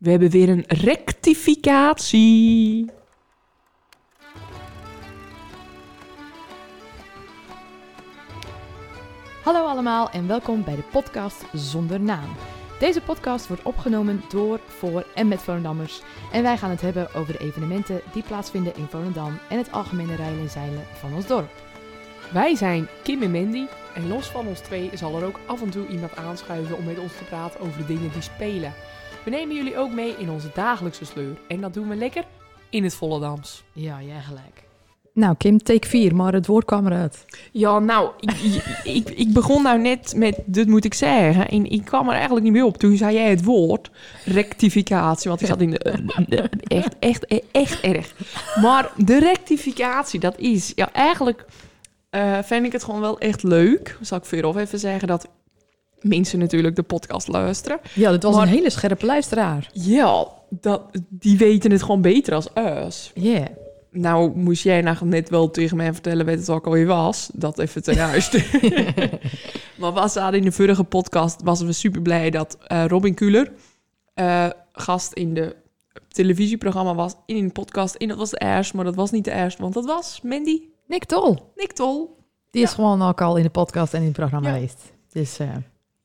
We hebben weer een rectificatie. Hallo allemaal en welkom bij de podcast Zonder Naam. Deze podcast wordt opgenomen door, voor en met Volendammers. En wij gaan het hebben over de evenementen die plaatsvinden in Volendam en het algemene rijden en zeilen van ons dorp. Wij zijn Kim en Mandy en los van ons twee zal er ook af en toe iemand aanschuiven om met ons te praten over de dingen die spelen. We nemen jullie ook mee in onze dagelijkse sleur en dat doen we lekker in het Volendams. Ja, jij gelijk. Nou Kim, take 4, maar het woord kwam eruit. Ja, nou, ik, ik, ik begon nou net met, dit moet ik zeggen, en ik kwam er eigenlijk niet meer op. Toen zei jij het woord rectificatie, want ik zat in de, de- echt, echt, echt erg. Maar de rectificatie, dat is, ja, eigenlijk eh vind ik het gewoon wel echt leuk. Zal ik vooraf even zeggen dat mensen natuurlijk de podcast luisteren. Ja, dat was Maar- een hele scherpe luisteraar. Ja, dat, die weten het gewoon beter als us. Ja. Nou, moest jij nou net wel tegen mij vertellen wat het ook alweer was. Dat even ten huis. maar we zaten in de vorige podcast, was we super blij dat eh, Robin Kuler eh, gast in de televisieprogramma was, in een podcast. En dat was de eerste, maar dat was niet de eerste, want dat was Mandy Nick Tol. Nick Tol. Die is gewoon ook al in de podcast en in het programma Ja. geweest. Dus eh,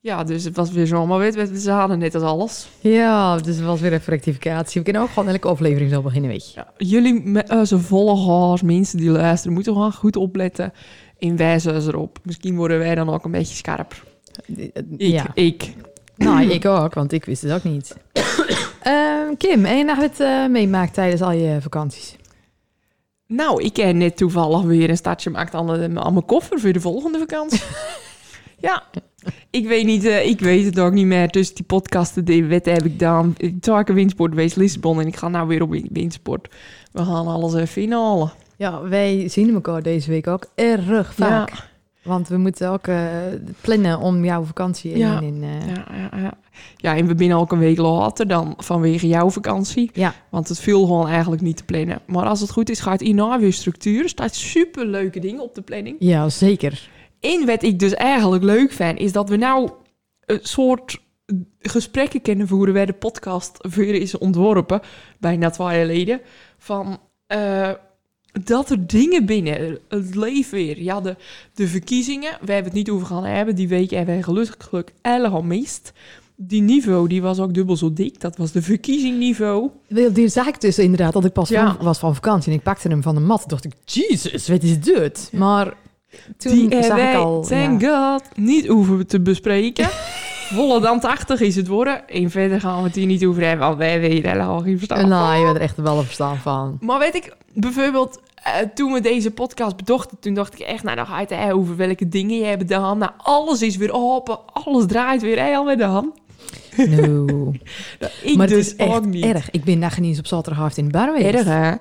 Ja, dus het was weer zo, maar weet ze hadden net als alles. ja, dus het was weer even rectificatie. We kunnen ook gewoon elke aflevering zo beginnen, weet je. Ja, jullie met uh, zijn volgers, mensen die luisteren, moeten gewoon goed opletten. En wijzen ze erop. Misschien worden wij dan ook een beetje scherp. Ik, ja. ik. Nou, ik ook, want ik wist het ook niet. Ehm, Kim, en je het eh meemaakt tijdens al je vakanties? Nou, ik heb net toevallig weer een startje gemaakt aan, de- aan mijn koffer voor de volgende vakantie. ja, ik weet, niet, eh, ik weet het ook niet meer. Dus die podcasten, die wet heb ik dan. Ik windsport geweest, Lissabon. En ik ga nou weer op win- windsport. We gaan alles even inhalen. Ja, wij zien elkaar deze week ook erg vaak. Want we moeten ook eh, plannen om jouw vakantie in. Ja. in eh, Ja, ja, ja. ja, en we binnen ook een week later dan vanwege jouw vakantie. Ja. Want het viel gewoon eigenlijk niet te plannen. Maar als het goed is, gaat hierna weer structuur. Er staat super leuke dingen op de planning. ja, zeker. En wat ik dus eigenlijk leuk vind, is dat we nou een soort gesprekken kunnen voeren waar de podcast voor is ontworpen, bijna twee jaar geleden, van eh, dat er dingen binnen het leven weer. Ja, de, de verkiezingen, we hebben het niet over gaan hebben, die week hebben wij gelukkig erg al mist. Die niveau, die was ook dubbel zo dik. Dat was de verkiezingniveau. Die zag ik dus inderdaad dat ik pas Ja. van, was van vakantie. En ik pakte hem van de mat. dacht ik, Jesus, wat is dit? Maar toen die zag ik al... thank God, niet hoeven te bespreken. Volle dan 80 is het worden. En verder gaan we het hier niet over hebben, want wij weten helemaal geen verstand van. nou, je bent er echt wel een verstaan van. Maar weet ik, bijvoorbeeld, eh, toen we deze podcast bedachten, toen dacht ik echt, nou, dan ga je het over welke dingen je hebt gedaan. Nou, alles is weer open, alles draait weer heel met de hand. No. Ik maar dus het is echt niet. erg. Ik ben nog niet eens op zaterdagavond in de bar geweest. Erg, hè?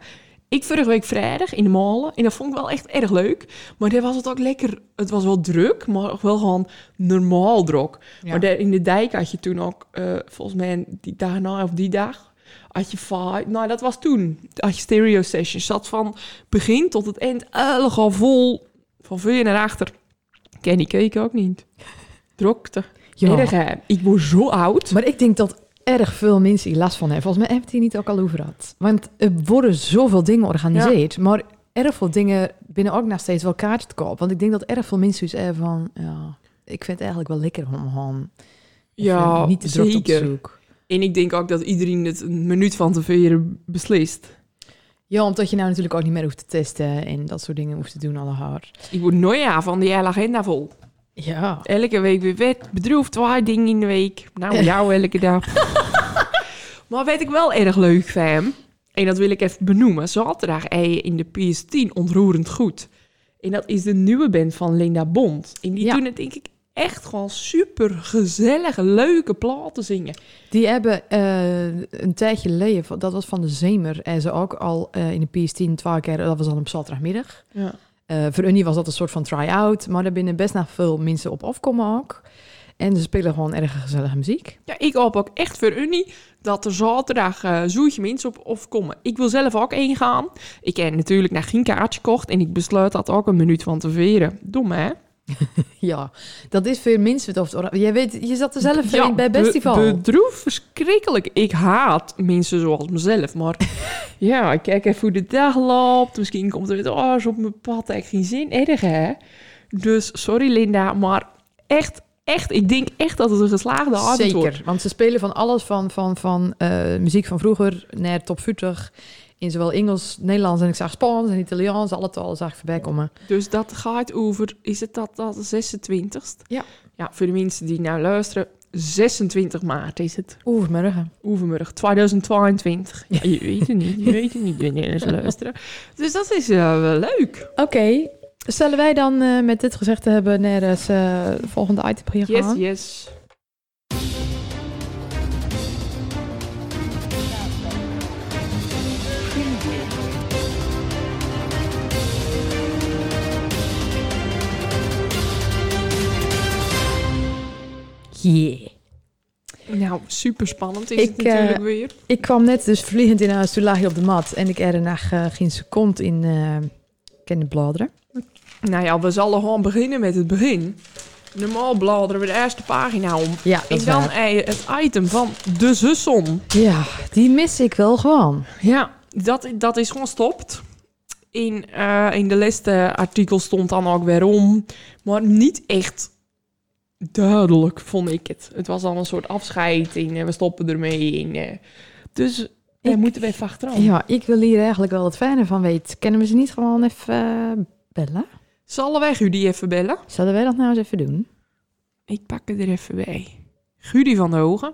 Ik vorige week vrijdag in de molen. En dat vond ik wel echt erg leuk. Maar daar was het ook lekker... Het was wel druk, maar wel gewoon normaal druk. Ja. Maar daar in de dijk had je toen ook... eh, volgens mij die dag na of die dag... Had je. Nou, dat was toen. Had je stereo sessions. Zat van begin tot het eind helemaal vol. Van voor naar achter. Ken die keek ook niet. Drokte. Ja. Erg, hè? Ik word zo oud. Maar ik denk dat erg veel mensen hier last van hebben. Volgens mij het hier niet ook al over gehad. Want er worden zoveel dingen georganiseerd. Maar erg veel dingen binnen ook nog steeds wel kaartjes te koop. Want ik denk dat erg veel mensen dus hebben van... Ja, ik vind het eigenlijk wel lekker om gewoon ja, niet te druk op zeker. zoek. En ik denk ook dat iedereen het een minuut van tevoren beslist. Ja, omdat je nou natuurlijk ook niet meer hoeft te testen en dat soort dingen hoeft te doen alle hard. Ik word nooit aan van die hele agenda vol. Ja. Elke week weer wet, bedroefd, twee dingen in de week. Nou, jou elke dag. maar wat ik wel erg leuk vind, en dat wil ik even benoemen. Zaterdag ei je in de PS10 ontroerend goed. En dat is de nieuwe band van Linda Bond. En die Ja. doen het denk ik echt gewoon super gezellige, leuke platen zingen. Die hebben eh, een tijdje geleden, van- dat was van de Zemer, en ze ook al eh, in de PS10 twee keer, dat was dan op zaterdagmiddag. Ja. Eh, voor Unie was dat een soort van try-out, maar daar binnen best nog veel mensen op afkomen ook. En ze spelen gewoon erg gezellige muziek. Ja, ik hoop ook echt voor Unie dat er zaterdag eh zoetje mensen op of komen. Ik wil zelf ook één gaan. Ik heb natuurlijk nog geen kaartje gekocht en ik besluit dat ook een minuut van tevoren. Dom hè? Ja, dat is voor mensen het over Jij weet, je zat er zelf bij be- Bestival. bedroef, verschrikkelijk. Ik haat mensen zoals mezelf, maar ja, ik kijk even hoe de dag loopt. Misschien komt er weer zo op mijn pad. Ik heb geen zin, erg hè. Dus sorry Linda, maar echt, echt, ik denk echt dat het een geslaagde avond wordt. Zeker, want ze spelen van alles van, van, van eh, muziek van vroeger naar top 40. In zowel Engels, Nederlands en ik zag Spaans en Italiaans. Alle talen zag ik voorbij komen. Dus dat gaat over, is het dat, dat 26 Ja. Ja, voor de mensen die nou luisteren, 26 maart is het. Oeh, morgen. Overmorgen, 2022. Ja, je weet het niet, je weet het niet wanneer ze luisteren. Dus dat is eh, wel leuk. Oké, zullen wij dan eh, met dit gezegd te hebben naar het eh, volgende item hier Yes, gaan? yes. Yeah. Nou, super spannend is Ik, het natuurlijk eh, weer. Ik kwam net dus vliegend in huis, toen lag je op de mat en ik er naar eh, geen seconde in uh, kennen bladeren. Nou ja, we zullen gewoon beginnen met het begin. Normaal bladeren we de eerste pagina om. Ja, dat En dan eh, het item van de zusson. Ja, die mis ik wel gewoon. Ja, dat, dat is gewoon stopt. In, eh, in de laatste artikel stond dan ook weer om. Maar niet echt duidelijk, vond ik het. Het was al een soort afscheid en eh, we stoppen ermee. En, eh, dus daar Ik- moeten we even achteraan. Ja, ik wil hier eigenlijk wel het fijne van weten. Kennen we ze niet gewoon even eh, bellen? Zullen wij Gudy even bellen? Zullen wij dat nou eens even doen? Ik pak het er even bij. Gudy van de Hogen.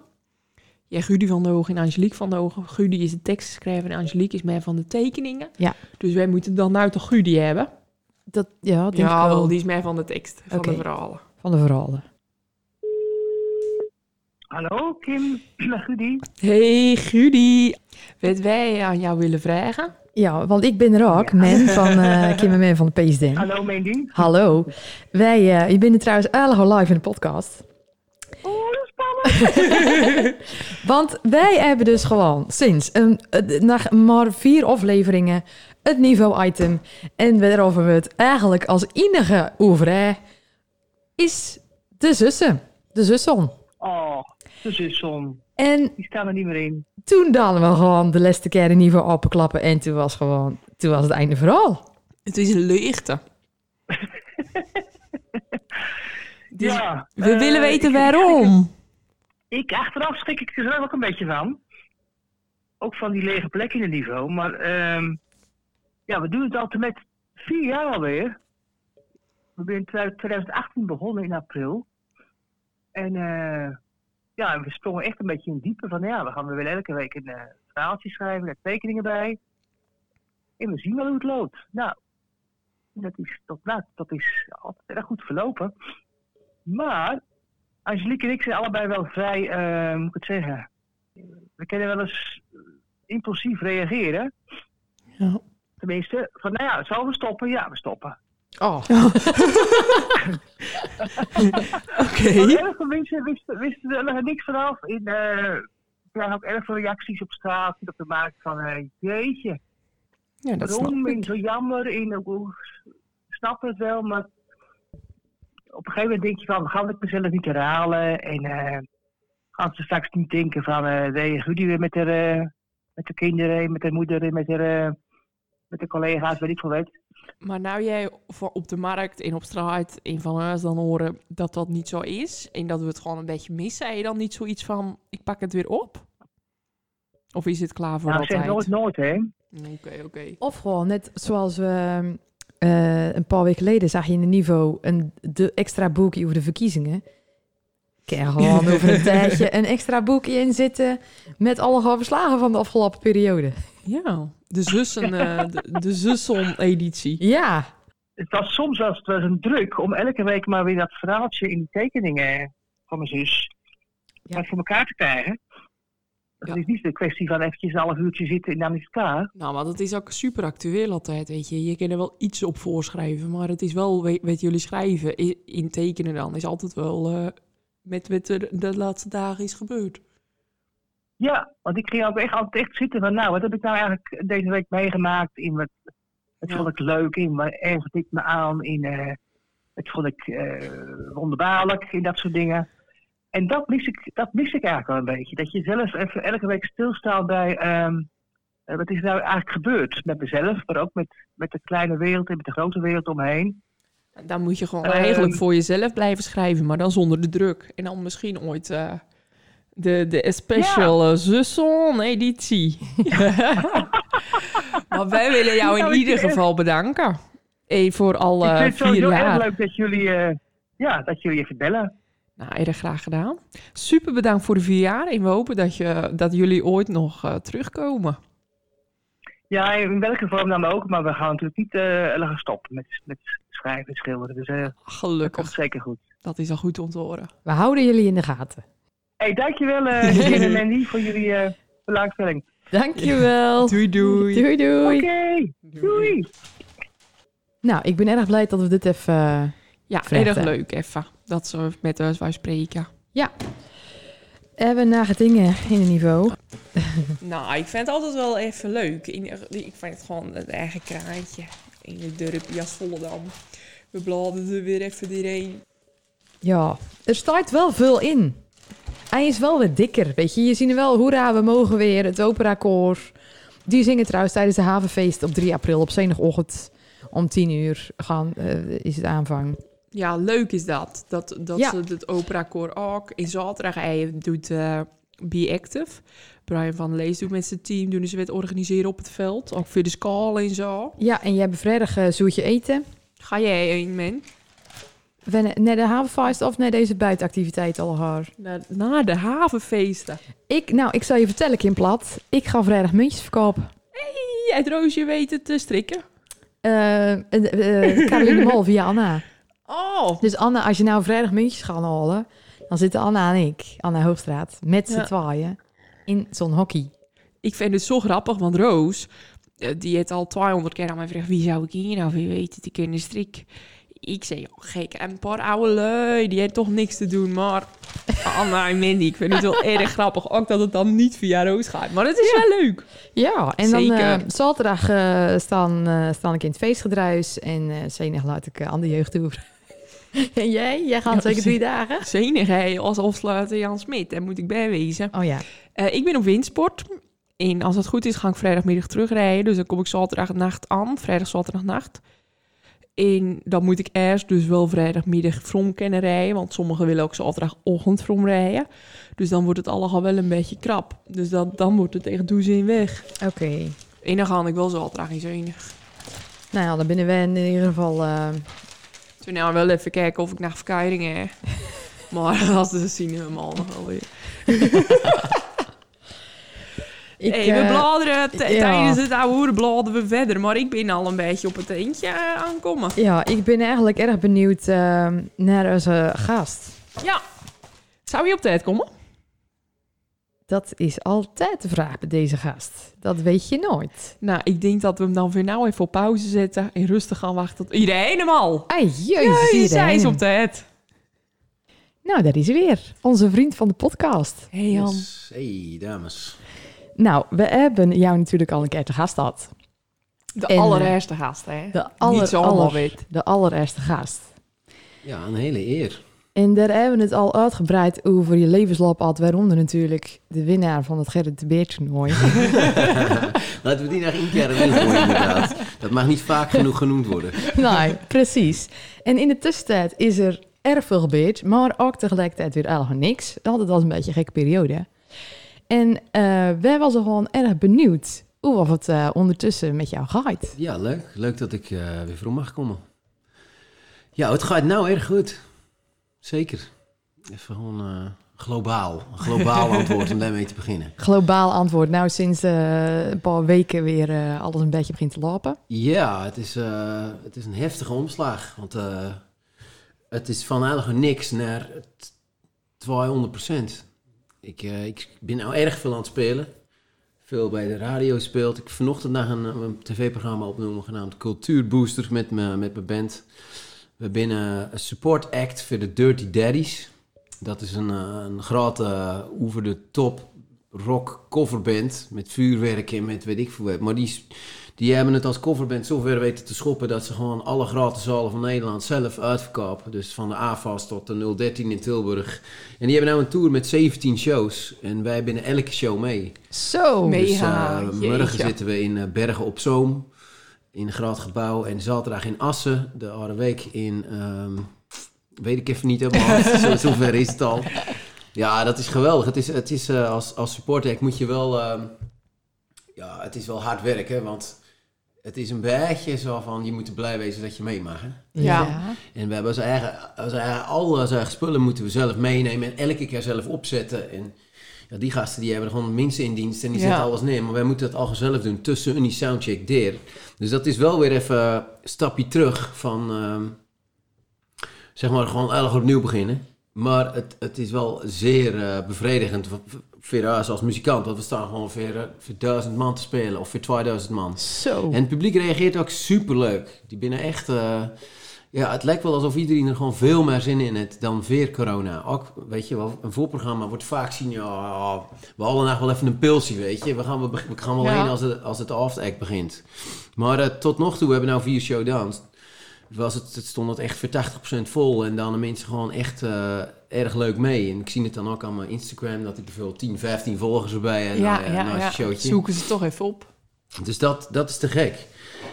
Ja, Gudy van de Hogen en Angelique van de Hogen. Gudy is de tekstschrijver en Angelique is mij van de tekeningen. Ja. Dus wij moeten dan nou toch Gudy hebben? Dat, ja, denk ja, ik wel, die is mij van de tekst, van de verhalen. Van de verhalen. Hallo, Kim, Gudy. Hey Gudy, wat wij aan jou willen vragen? Ja, want ik ben er ook, men van eh Kim en Men van de PSDN. Hallo, Mandy. Hallo. Wij, eh je bent er trouwens eigenlijk al live in de podcast. Oh, dat is spannend. Want wij hebben dus gewoon sinds een, eh, na maar vier afleveringen het niveau-item. En waarover we het eigenlijk als enige over hè, is de zussen. De zusson. Oh, de. En Die staan er niet meer in. toen dan we gewoon de laatste keer een niveau openklappen. En toen was gewoon, toen was het einde verhaal. Het is een leegte. Dus ja. we eh, willen weten ik- waarom. Ik, achteraf schrik ik er zelf ook een beetje van. Ook van die lege plek in het niveau. Maar ehm, ja, we doen het altijd met vier jaar alweer. We zijn in 2018 begonnen in april. En eh, ja, we sprongen echt een beetje in diepe van ja, we gaan weer elke week een eh, verhaaltje schrijven, met tekeningen bij. En we zien wel hoe het loopt. Nou, dat is, dat, nou, dat is altijd erg goed verlopen. Maar Angelique en ik zijn allebei wel vrij, eh, moet ik het zeggen. We kunnen wel eens impulsief reageren. Ja. Tenminste, van nou ja, zullen we stoppen? Ja, we stoppen. Oh. Oké. Erg veel mensen wisten, wisten er nog niks vanaf. In, eh, er waren ook erg veel reacties op straat op de markt van, eh, jeetje, Ja, dat waarom? Ik. zo jammer. Ook, oh, ik snap het wel, maar op een gegeven moment denk je van, gaan we het mezelf niet herhalen? En eh, gaan ze straks niet denken van, eh nee, Rudy weer met de, eh, met de kinderen, met de moeder, met de, eh, met de collega's, weet ik veel wat. Maar nou jij voor op de markt en op straat en van huis dan horen dat dat niet zo is en dat we het gewoon een beetje missen, heb je dan niet zoiets van, ik pak het weer op? Of is het klaar voor Nou, altijd? nooit nooit, hè. Oké, oké. Of gewoon net zoals we eh, een paar weken geleden zag je in de niveau een de extra boekje over de verkiezingen. Kan gewoon over een tijdje een extra boekje in zitten met alle verslagen van de afgelopen periode. Ja, de zussen, eh, de, de zusson-editie. Ja, Het was soms wel eens wel eens een druk om elke week maar weer dat verhaaltje in die tekeningen van mijn zus Ja. voor elkaar te krijgen. Het Ja. is niet de kwestie van eventjes een half uurtje zitten en dan is het klaar. Nou, maar dat is ook super actueel altijd, weet je. Je kan er wel iets op voorschrijven, maar het is wel, weet, weet jullie schrijven, in tekenen dan, is altijd wel eh, met wat er de laatste dagen is gebeurd. Ja, want ik ging ook echt altijd echt zitten van, nou, wat heb ik nou eigenlijk deze week meegemaakt? In wat, wat Ja. vond ik leuk? In wat ergerde ik me aan? In, Dat vond ik eh, wonderbaarlijk in dat soort dingen. En dat mis, ik, dat mis ik eigenlijk wel een beetje. Dat je zelf even elke week stilstaat bij... ehm, eh, wat is nou eigenlijk gebeurd met mezelf, maar ook met, met de kleine wereld en met de grote wereld omheen. Dan moet je gewoon Ehm. eigenlijk voor jezelf blijven schrijven, maar dan zonder de druk. En dan misschien ooit de, de special ja. editie. maar wij willen jou in Nou, ieder geval bedanken. Eh, voor al ik eh, vind het vier erg jaar. leuk dat jullie, eh, ja, dat jullie even bellen. Nou, erg graag gedaan. Super bedankt voor de vier jaar. En we hopen dat, je, dat jullie ooit nog eh, terugkomen. Ja, in welke vorm dan ook, maar we gaan natuurlijk niet eh gaan stoppen met, met schrijven en schilderen. Dus eh, dat komt Gelukkig. zeker goed. Dat is al goed om te horen. We houden jullie in de gaten. Hey, dankjewel eh Jim en Mandy voor jullie eh belangstelling. Dankjewel. Doei doei. Doei doei. Oké, doei. Nou, ik ben erg blij dat we dit even... eh, Ja, erg leuk even. Dat ze met ons wij spreken. hebben naar dingen in een niveau. Nou, ik vind het altijd wel even leuk. In- Ik vind het gewoon het eigen kraantje. In het dorpje als Volendam. We bladeren er weer even doorheen. Ja, er staat wel veel in. Hij is wel weer dikker, weet je. Je ziet er wel, hoera, we mogen weer, het operakoor. Die zingen trouwens tijdens de havenfeest op 3 april op zondagochtend om 10 uur gaan, eh, is het aanvang. Ja, leuk is dat. Dat, dat Ja. ze het operakoor ook. In zaterdag hij doet eh Be Active. Brian van Lees doet met zijn team. Doen ze het organiseren op het veld. Ook voor de schaal en zo. Ja, en jij hebt vrijdag eh, zoetje eten. Ga jij een, man? We naar de havenfeest of naar deze buitenactiviteit al haar? Na, na de havenfeesten. Ik, nou, ik zal je vertellen, Kim Plat. Ik ga vrijdag muntjes verkopen. Jij het roosje weten te strikken. Eh, eh, Caroline Mol via Anna. Oh, Dus Anna, als je nou vrijdag muntjes gaat halen, dan zitten Anna en ik, Anna Hoogstraat, met z'n Ja. tweeën in zo'n hockey. ik vind het zo grappig, want Roos, die heeft al 200 keer aan mij gevraagd, wie zou ik hier nou weer weten te kunnen strikken? Ik zei, oh, gek, een paar oude lui, die heeft toch niks te doen, maar Anna en Mandy, ik vind het wel erg grappig, ook dat het dan niet via Roos gaat, maar het is wel leuk. Ja, en dan Zeker. eh, zaterdag eh, staan, eh, staan ik in het feestgedruis en zenig laat ik aan de jeugd toe. en jij? Jij gaat Ja, zeker drie dagen? Zenig, hij als afsluiter Jan Smit, daar moet ik bij wezen. Oh ja. Ik ben op windsport. En als het goed is, ga ik vrijdagmiddag terugrijden. Dus dan kom ik zaterdagnacht aan. Vrijdag, zaterdagnacht. En dan moet ik eerst dus wel vrijdagmiddag from kunnen rijden. Want sommigen willen ook zaterdagochtend from rijden. Dus dan wordt het allemaal wel een beetje krap. Dus dan, dan wordt het tegen toezin weg. Oké. En dan ga ik wel zaterdag in zenig. Nou ja, dan binnen we in ieder geval... eh, Toen nou wel even kijken of ik naar verkeiring heb. Maar dat zien we hem al nog wel weer. ik, hey, we eh, bladeren ja. tijdens het oude bladeren we verder. Maar ik ben al een beetje op het eentje eh, aankomen. ja, ik ben eigenlijk erg benieuwd eh, naar onze gast. Ja. Zou je op tijd komen? Dat is altijd de vraag bij deze gast. Dat weet je nooit. Nou, ik denk dat we hem dan weer nou even op pauze zetten en rustig gaan wachten tot iedereen hem al. Ai, jezus, Ja, je zei iedereen. is op tijd. Nou, daar is hij weer. Onze vriend van de podcast. Hey Jan. Yes. Hey, dames. Nou, we hebben jou natuurlijk al een keer te gast gehad. De En, allereerste gast, hè? De aller, Niet zo allemaal aller- weet. De allereerste gast. Ja, een hele eer. En daar hebben we het al uitgebreid over je levensloop had, waaronder natuurlijk de winnaar van het Gerrit de Beer toernooi. Laten we die nog één keer gooien, inderdaad. Dat mag niet vaak genoeg genoemd worden. nee, precies. En in de tussentijd is er erg veel gebeurd, maar ook tegelijkertijd weer eigenlijk niks. Dat was een beetje een gekke periode. En eh, wij waren gewoon erg benieuwd hoe of het eh, ondertussen met jou gaat. Ja, leuk. Leuk dat ik eh, weer voor mag komen. Ja, het gaat nou erg goed. Zeker. Even gewoon globaal. Een globaal antwoord om daarmee te beginnen. Globaal antwoord. Nou, sinds een paar weken weer alles een beetje begint te lopen. Ja, het is, het is een heftige omslag. Want het is van eigenlijk niks naar t- 200 Ik, eh, ik ben nou erg veel aan het spelen. Veel bij de radio speelt. Ik vanochtend nog een, een tv-programma opnoemen genaamd Cultuurbooster met mijn met mijn band. We binnen een support act voor de Dirty Daddies. Dat is een, eh, een grote eh, over de top rock coverband met vuurwerk en met weet ik veel wat. Maar die, Die hebben het als coverband zover weten te schoppen dat ze gewoon alle gratis zalen van Nederland zelf uitverkopen. Dus van de AFAS tot de 013 in Tilburg. En die hebben nou een tour met 17 shows. En wij binnen elke show mee. Zo. Dus Mega, eh, jeetje. morgen zitten we in eh, Bergen op Zoom. In een groot gebouw. En zaterdag in Assen. De andere week in... ehm, weet ik even niet helemaal. Zo, zover is het al. Ja, dat is geweldig. Het is, het is eh, als, als supporter moet je wel... ehm, ja, het is wel hard werken. Want het is een beetje zo van... Je moet er blij wezen dat je mee mag. Hè? Ja. En we hebben onze eigen, onze eigen, al onze eigen spullen moeten we zelf meenemen en elke keer zelf opzetten. En ja, die gasten die hebben er gewoon mensen in dienst en die Ja. zetten alles neer. Maar wij moeten het al zelf doen tussen die soundcheck der. Dus dat is wel weer even een stapje terug van, ehm, zeg maar, gewoon erg opnieuw beginnen. Maar het, het is wel zeer eh, bevredigend voor, als muzikant. Want we staan gewoon voor, eh, voor duizend man te spelen of voor 2000 man. Zo. En het publiek reageert ook superleuk. Die binnen echt... eh, ja, het lijkt wel alsof iedereen er gewoon veel meer zin in heeft dan weer corona. Ook, weet je wel, een voorprogramma wordt vaak zien... Ja, we halen nog wel even een pilsje, weet je. We gaan, be- we gaan wel Ja. heen als het, als het after begint. Maar eh, tot nog toe, we hebben nou vier showdowns. Was het, het stond het echt voor 80% vol. En dan de mensen gewoon echt erg leuk mee. En ik zie het dan ook aan mijn Instagram... dat ik er veel 10, 15 volgers erbij heb. Ja, nou ja, je showtje. Zoeken ze toch even op. Dus dat, dat is te gek.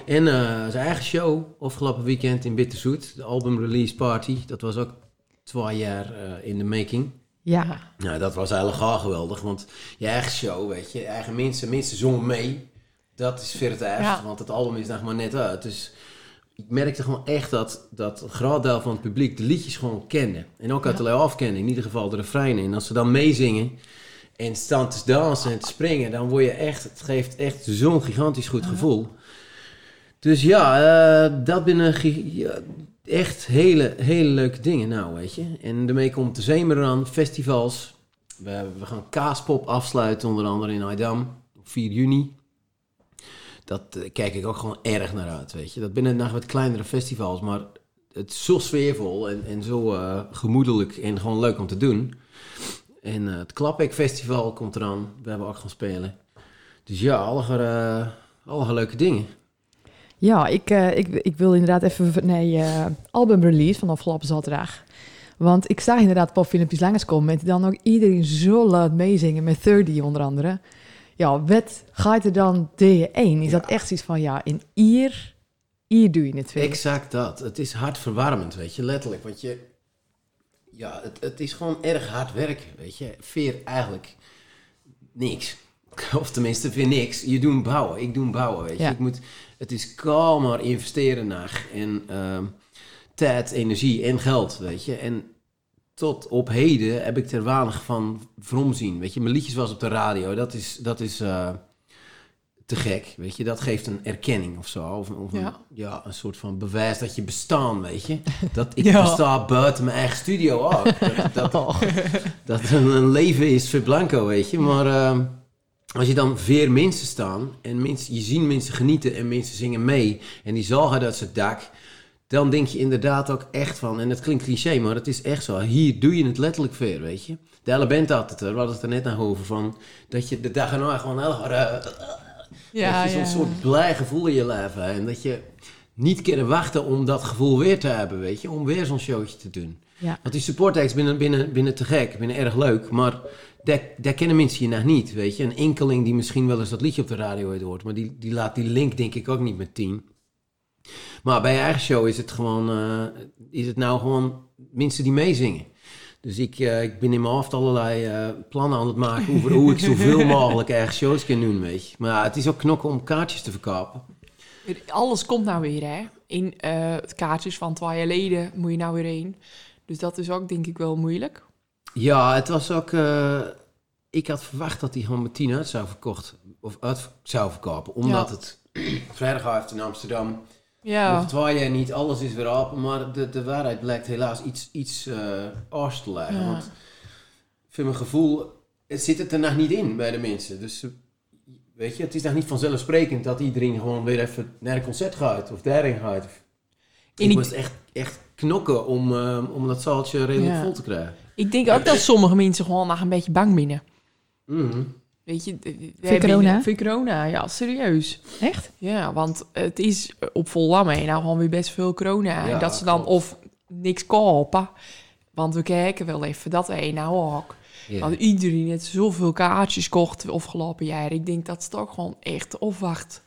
En eh, zijn eigen show, afgelopen weekend in Bitterzoet, de album release party, dat was ook twee jaar eh, in de making. Ja. Nou, dat was eigenlijk al geweldig, want je eigen show, weet je, eigen mensen, mensen zongen mee. Dat is ver het Ja. want het album is nog maar net uit. Dus ik merkte gewoon echt dat, dat een groot deel van het publiek de liedjes gewoon kende. En ook uit de afkennen, in ieder geval de refreinen. En als ze dan meezingen en staan te dansen en te springen, dan word je echt, het geeft echt zo'n gigantisch goed gevoel. Dus ja, eh, dat binnen ja, echt hele, hele leuke dingen nou, weet je. En daarmee komt de Zemer aan, festivals. We, we gaan Kaaspop afsluiten, onder andere in Aydam, op 4 juni. Dat eh, kijk ik ook gewoon erg naar uit, weet je. Dat binnen nog wat kleinere festivals, maar het is zo sfeervol en, en zo eh, gemoedelijk en gewoon leuk om te doen. En eh, het Klapek Festival komt eraan, we hebben ook gaan spelen. Dus ja, alle, alle leuke dingen. Ja, ik, ik, ik wil inderdaad even naar je albumrelease van afgelopen zaterdag. Want ik zag inderdaad popfilmpjes langskomen met dan ook iedereen zo laat meezingen met 30 onder andere. Ja, wat gaat er dan D1? Is dat echt iets van, ja, in hier, hier doe je het weer. Exact dat. Het is hartverwarmend, weet je, letterlijk. Want je, ja, het, het is gewoon erg hard werken, weet je. Veer eigenlijk niks. Of tenminste, veer niks. Je doet bouwen, ik doe bouwen, weet je. Ja. Ik moet, het is kalm maar investeren naar en ehm, tijd, energie en geld, weet je. En tot op heden heb ik er weinig van vrom zien. Weet je, mijn liedjes was op de radio. Dat is, dat is eh, te gek, weet je. Dat geeft een erkenning of zo. Of, of Ja. Een, ja, een soort van bewijs dat je bestaan, weet je. Dat ik Ja. besta buiten mijn eigen studio ook. Dat, dat, dat een, een leven is voor Blanco, weet je. Maar ehm, als je dan veer mensen staan en mensen, je ziet mensen genieten en mensen zingen mee en die gaat uit zijn dak, dan denk je inderdaad ook echt van, en het klinkt cliché, maar het is echt zo, hier doe je het letterlijk veer, weet je. De hele band had het er, we hadden het er net nog over, van, dat je de dag erna gewoon heel hard, eh, Ja, dat je zo'n ja. soort blij gevoel in je lijf hebt en dat je niet kunnen wachten om dat gevoel weer te hebben, weet je, om weer zo'n showtje te doen. Ja. Want die support acts binnen, binnen, binnen te gek, binnen erg leuk, maar daar, daar kennen mensen je nog niet, weet je. Een enkeling die misschien wel eens dat liedje op de radio heeft hoort, maar die, die laat die link denk ik ook niet met tien. Maar bij je eigen show is het gewoon, eh, is het nou gewoon mensen die meezingen. Dus ik, eh, ik ben in mijn hoofd allerlei eh, plannen aan het maken over hoe ik zoveel mogelijk eigen shows kan doen, weet je. Maar het is ook knokken om kaartjes te verkopen. Alles komt nou weer, hè. In het kaartjes van twee jaar geleden moet je nou weer heen. Dus dat is ook denk ik wel moeilijk. Ja, het was ook. ik had verwacht dat hij gewoon met 10 uit zou verkocht of uit zou verkopen, omdat Ja. het vrijdagavond in Amsterdam. Ja. Twee jaar niet, alles is weer open, maar de, de waarheid blijkt helaas iets, iets eh aars te liggen. Ja. Want voor mijn gevoel het zit het er nog niet in bij de mensen. Dus eh, weet je, het is nog niet vanzelfsprekend dat iedereen gewoon weer even naar een concert gaat of daarin gaat. Ik moest echt, echt knokken om, eh, om dat zaaltje redelijk Ja. vol te krijgen. Ik denk ook dat sommige mensen gewoon nog een beetje bang binnen. Mhm. Weet je, we Voor corona? Voor corona, ja, serieus. Echt? Ja, want het is op en nou gewoon weer best veel corona. Ja, en dat ze dan klopt. of niks kopen. Want we kijken wel even dat wij nou ook. Want iedereen heeft zoveel kaartjes kocht afgelopen jaar. Ik denk dat ze toch gewoon echt opwacht.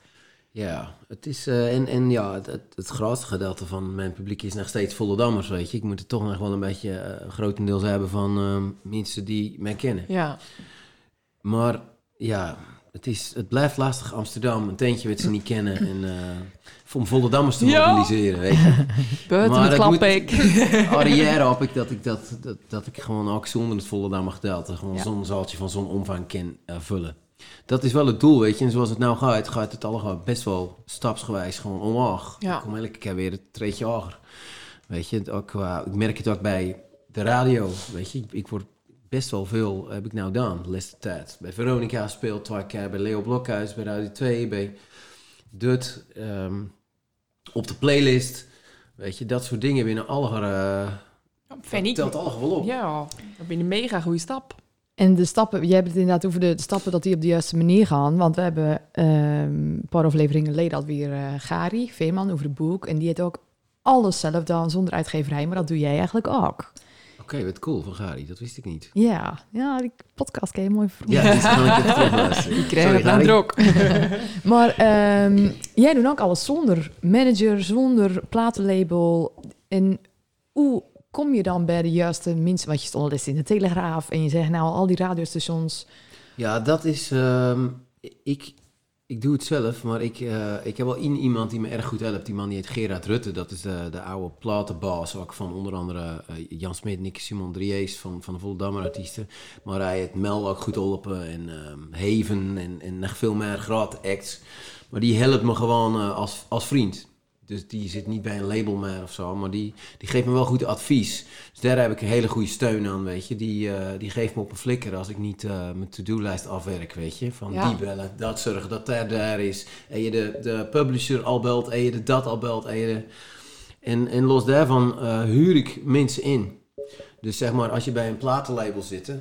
Ja, het is, eh, en, en ja, het, het, het grootste gedeelte van mijn publiek is nog steeds Vollendammers, weet je. Ik moet het toch nog wel een beetje eh, grotendeels hebben van ehm, mensen die mij kennen. Ja, Maar ja, het, is, het blijft lastig Amsterdam, een tentje wat ze niet kennen en eh om Vollendammers te Ja. organiseren, weet je. buiten de moet- klap ik. Arrière hoop ik dat ik, dat, dat, dat ik gewoon ook zonder het Volendammer gedeelte gewoon Ja. zo'n zaaltje van zo'n omvang kan vullen. Dat is wel het doel, weet je. En zoals het nou gaat, gaat het allemaal best wel stapsgewijs gewoon omhoog. Ja. Ik kom elke keer weer het treedje hoger. Weet je, ook qua, ik merk het ook bij de radio, weet je. Ik, ik word best wel veel, heb ik nou gedaan, de laatste tijd. Bij Veronica speelt twee keer, bij Leo Blokhuis, bij Radio 2, bij Dut, ehm, op de playlist. Weet je, dat soort dingen binnen alle... eh, Vind ik. telt wel op. Ja, dat ben een mega goede stap. En de stappen, jij hebt het inderdaad over de, de stappen dat die op de juiste manier gaan. Want we hebben ehm, een paar afleveringen geleden had weer eh, Gari, Veerman, over het boek. En die heeft ook alles zelf gedaan zonder uitgeverij, maar dat doe jij eigenlijk ook. Oké, wat cool van Gari, dat wist ik niet. Ja, ja die podcast kan je mooi voor Ja, dit kan ik even terugluisteren. Ik krijg Sorry, het aan Gari. druk. Maar ehm, jij doet ook alles zonder manager, zonder platenlabel. En hoe kom je dan bij de juiste mensen? Want je stond al eens in de Telegraaf en je zegt nou al die radiostations. Ja, dat is... ehm, ik, ik doe het zelf, maar ik, eh, ik heb wel in iemand die me erg goed helpt. Die man die heet Gerard Rutte. Dat is de, de oude platenbaas ook van onder andere eh, Jan Smit, Nick Simon Driees van, van de Volendammer artiesten. Maar hij heeft Mel ook goed geholpen en ehm, Heven en, en nog veel meer grote acts. Maar die helpt me gewoon eh, als, als vriend. Dus die zit niet bij een label meer of zo, maar die, die geeft me wel goed advies. Dus daar heb ik een hele goede steun aan, weet je. Die, eh, die geeft me op een flikker als ik niet eh, mijn to-do-lijst afwerk, weet je. Van Ja. die bellen, dat zorgen, dat daar daar is. En je de, de publisher al belt, en je de dat al belt. En, je de... en, en los daarvan eh, huur ik mensen in. Dus zeg maar, als je bij een platenlabel zit,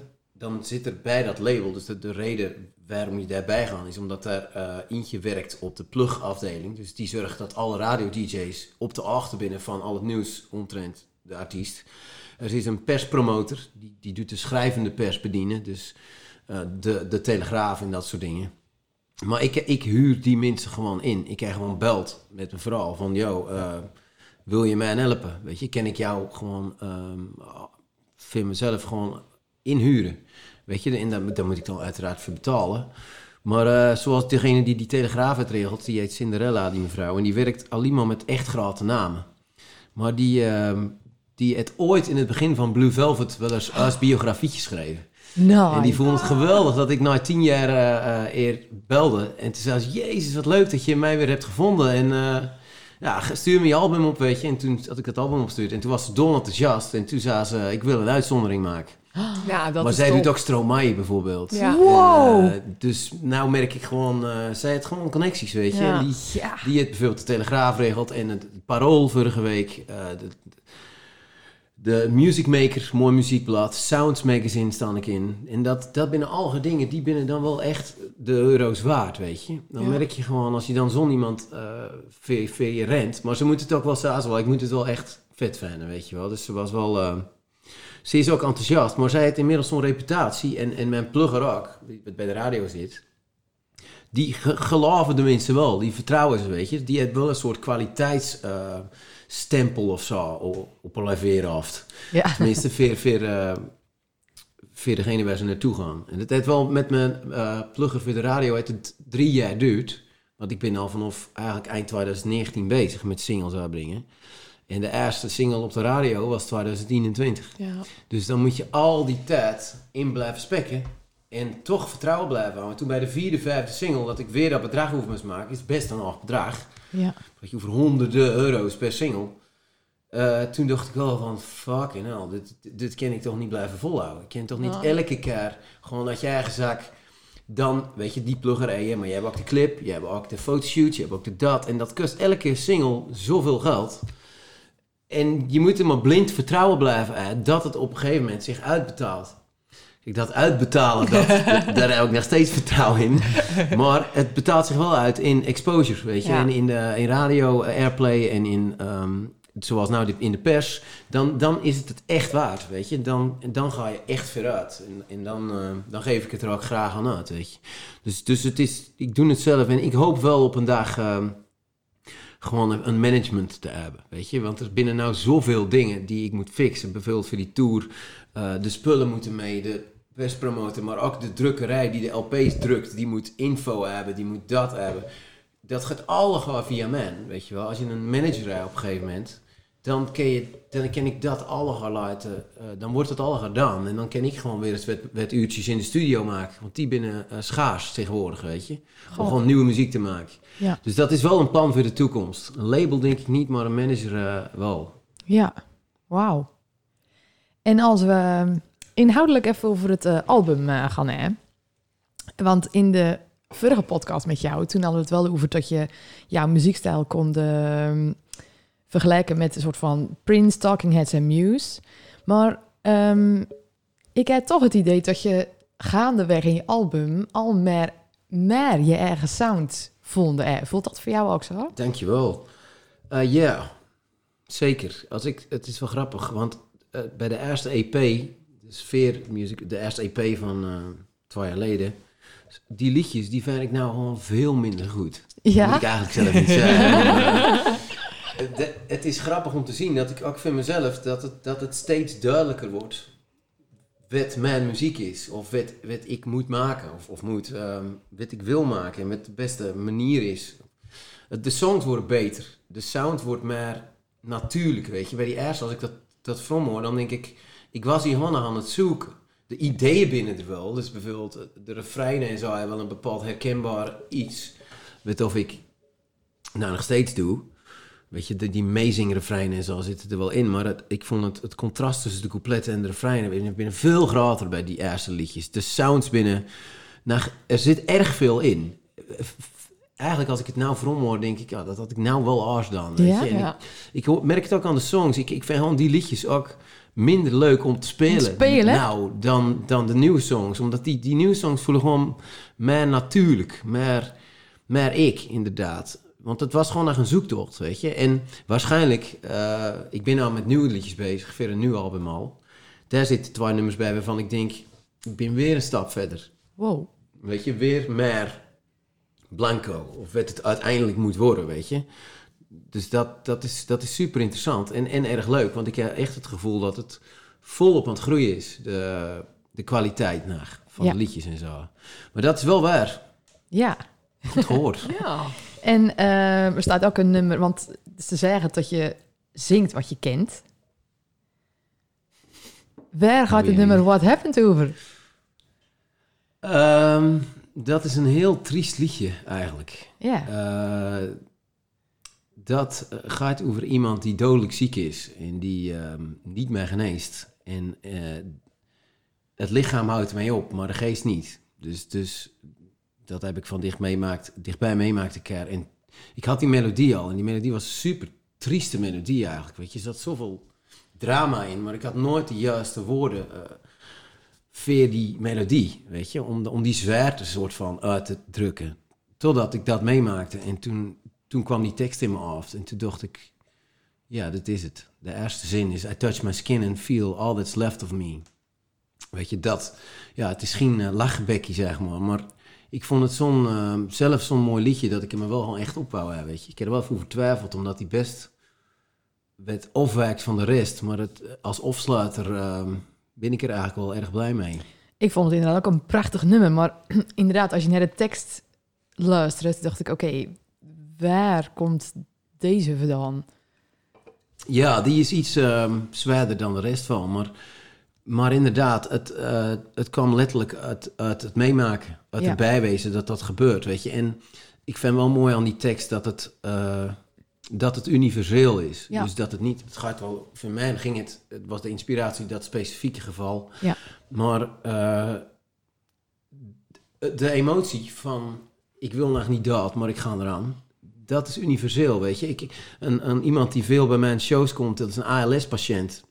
dan zit er bij dat label, dus de, de reden waarom je daarbij gaat, is omdat daar eentje werkt op de plugafdeling. Dus die zorgt dat alle radio-dj's op de achterbinnen van al het nieuws omtrent de artiest. Er is een perspromotor, die, die doet de schrijvende pers bedienen, dus eh, de, de telegraaf en dat soort dingen. Maar ik, ik huur die mensen gewoon in. Ik krijg gewoon belt met mijn vrouw van, yo, eh, wil je mij helpen? Weet je, kan ik jou gewoon, ehm vind mezelf gewoon inhuren? Weet je, en daar, daar moet ik dan uiteraard voor betalen. Maar eh, zoals degene die die telegraaf heeft regelt, die heet Cinderella, die mevrouw. En die werkt alleen maar met echt grote namen. Maar die, ehm die het ooit in het begin van Blue Velvet wel eens als biografietje geschreven. Nou, En die vond het geweldig dat ik na tien jaar eh, eh, eer belde. En toen zei ze, jezus, wat leuk dat je mij weer hebt gevonden. En ja, stuur me je album op, weet je. En toen had ik het album opgestuurd. En toen was ze dol enthousiast. En toen zei ze, ik wil een uitzondering maken. Ja, dat maar is zij top. doet ook Stromae bijvoorbeeld. Ja. Wow. En, eh, dus nou merk ik gewoon, eh, zij heeft gewoon connecties, weet je. Ja. Die, ja. die het bijvoorbeeld de Telegraaf regelt en het Parool vorige week. eh, de, de Music Maker, mooi muziekblad. Sounds Magazine staan ik in. En dat, dat binnen alle dingen, die binnen dan wel echt de euro's waard, weet je. Dan Ja. merk je gewoon, als je dan zon iemand eh je rent. Maar ze moet het ook wel. Ik moet het wel echt vet vinden, weet je wel. Dus ze was wel... eh, ze is ook enthousiast, maar zij heeft inmiddels zo'n reputatie. En, en mijn plugger ook, die bij de radio zit. Die ge- geloven de mensen wel, die vertrouwen ze, weet je. Die heeft wel een soort kwaliteitsstempel of zo op, een. Ja. Tenminste, voor, voor, eh, voor degene waar ze naartoe gaan. En het heeft wel met mijn eh, plugger voor de radio heeft het drie jaar duurt. Want ik ben al vanaf eigenlijk eind 2019 bezig met singles uitbrengen. En de eerste single op de radio was 2021. Ja. Dus dan moet je al die tijd in blijven spekken. En toch vertrouwen blijven houden. Toen bij de vierde, vijfde single, dat ik weer dat bedrag hoef te maken, is best een hoog bedrag. ja. Dat je over honderden euro's per single. Eh, toen dacht ik wel van, fucking hell, dit, dit, kan ik toch niet blijven volhouden. Ik kan toch niet elke keer gewoon uit je eigen zak, dan, weet je, die plugger rijden, maar je hebt ook de clip, je hebt ook de fotoshoot, je hebt ook de dat. En dat kost elke single zoveel geld. En je moet er maar blind vertrouwen blijven uit dat het op een gegeven moment zich uitbetaalt. Kijk, Ik dat uitbetalen, dat, daar heb ik nog steeds vertrouwen in. Maar het betaalt zich wel uit in exposure, weet je. Ja. En in, de, in radio, eh, airplay en in, ehm, zoals nou in de pers. Dan, dan is het het echt waard, weet je. Dan, dan ga je echt veruit. En, en dan, eh, dan geef ik het er ook graag aan uit, weet je. Dus, dus het is, ik doe het zelf en ik hoop wel op een dag... ehm, gewoon een, management te hebben, weet je. Want er binnen nou zoveel dingen die ik moet fixen. Bijvoorbeeld voor die tour. eh, de spullen moeten mee, de perspromotor, maar ook de drukkerij die de LP's drukt. Die moet info hebben, die moet dat hebben. Dat gaat allemaal via man, weet je wel. Als je een manager op een gegeven moment, dan ken, je, dan ken ik dat allemaal laten. eh, dan wordt het allemaal gedaan. En dan kan ik gewoon weer eens wat uurtjes in de studio maken. Want die binnen eh, schaars tegenwoordig, weet je. Om Goh. gewoon nieuwe muziek te maken. Ja. Dus dat is wel een plan voor de toekomst. Een label denk ik niet, maar een manager eh, wel. Ja, wauw. En als we ehm, inhoudelijk even over het album gaan hebben. Want in de vorige podcast met jou, toen hadden we het wel over dat je jouw muziekstijl kon ehm, vergelijken met een soort van Prince, Talking Heads en Muse. Maar ehm, ik heb toch het idee dat je gaandeweg in je album al meer, meer je eigen sound voelde. Eh, Voelt dat voor jou ook zo? Dankjewel. Eh Ja, zeker. Als ik, het is wel grappig, want eh, bij de eerste EP, de Sfeer Music, de eerste EP van twee jaar geleden, die liedjes, die vind ik nou gewoon veel minder goed. Ja? moet ik eigenlijk zelf niet zeggen. het is grappig om te zien dat ik ook vind mezelf dat het, dat het steeds duidelijker wordt wat mijn muziek is. Of wat, wat ik moet maken. Of, of moet, ehm, wat ik wil maken. En wat de beste manier is. De songs worden beter. De sound wordt meer natuurlijk, weet je. Bij die eerste, als ik dat, dat from hoor, dan denk ik... Ik was hier nog aan het zoeken. De ideeën binnen er wel. Dus bijvoorbeeld eh, de refreinen en zo hebben wel een bepaald herkenbaar iets. Weet of ik nou nog steeds doe. Weet je, die amazing refreinen en zo zitten er wel in. Maar het, ik vond het, het contrast tussen de coupletten en de refreinen binnen, veel groter bij die eerste liedjes. De sounds binnen, nou, er zit erg veel in. Eigenlijk als ik het nou voor hoor, denk ik, ja, dat had ik nou wel afstaan. Weet Ja? je? En Ja. ik, merk het ook aan de songs. Ik, ik vind gewoon die liedjes ook minder leuk om te spelen. spelen? Nou, dan, dan de nieuwe songs. Omdat die, die nieuwe songs voelen gewoon meer natuurlijk. Meer, meer ik, inderdaad. Want het was gewoon echt een zoektocht, weet je. En waarschijnlijk, eh, ik ben nou met nieuwe liedjes bezig, weer een nieuw album al. Daar zitten twee nummers bij waarvan ik denk, ik ben weer een stap verder. Wow. Weet je, weer meer blanco. Of wat het uiteindelijk moet worden, weet je. Dus dat, dat, is, dat is super interessant en, en erg leuk. Want ik heb echt het gevoel dat het volop aan het groeien is. De, de kwaliteit naar, van Ja. de liedjes en zo. Maar dat is wel waar. Ja. Goed gehoord. Ja. En eh, er staat ook een nummer, want ze zeggen dat je zingt wat je kent. Waar gaat het nummer. What Happened over? Ehm, dat is een heel triest liedje eigenlijk. Ja. Eh, dat eh, gaat over iemand die dodelijk ziek is en die ehm, niet meer geneest. En eh, het lichaam houdt mee op, maar de geest niet. Dus, dus dat heb ik van dicht meemaakt, dichtbij meemaakt een keer. En ik had die melodie al en die melodie was super trieste melodie eigenlijk. Weet je, er zat zoveel drama in, maar ik had nooit de juiste woorden voor die melodie, weet je, om, de- om die zwaarte soort van uit te drukken. Totdat ik dat meemaakte en toen, toen kwam die tekst in me af en toen dacht ik, ja, dit is het. De eerste zin is, I touch my skin and feel all that's left of me. Weet je, dat, ja, het is geen uh, zeg maar, maar ik vond het zo'n, eh, zelf zo'n mooi liedje dat ik er me wel gewoon echt op wou hebben, weet je. Ik heb er wel over twijfeld, omdat hij best werd afwijkt van de rest, maar het, als afsluiter eh, ben ik er eigenlijk wel erg blij mee. Ik vond het inderdaad ook een prachtig nummer, maar inderdaad, als je naar de tekst luistert, dacht ik, oké, waar komt deze vandaan? Ja, die is iets ehm zwaarder dan de rest van. Maar, maar inderdaad, het, eh, het kwam letterlijk uit, uit het meemaken. Uit Ja. het bijwezen dat dat gebeurt, weet je. En ik vind wel mooi aan die tekst dat het, eh, dat het universeel is. Ja. Dus dat het niet... Het gaat wel... Voor mij ging het... Het was de inspiratie dat specifieke geval. Ja. Maar eh, de emotie van... Ik wil nog niet dat, maar ik ga eraan. Dat is universeel, weet je. Ik, een, een, iemand die veel bij mijn shows komt, dat is een ALS-patiënt.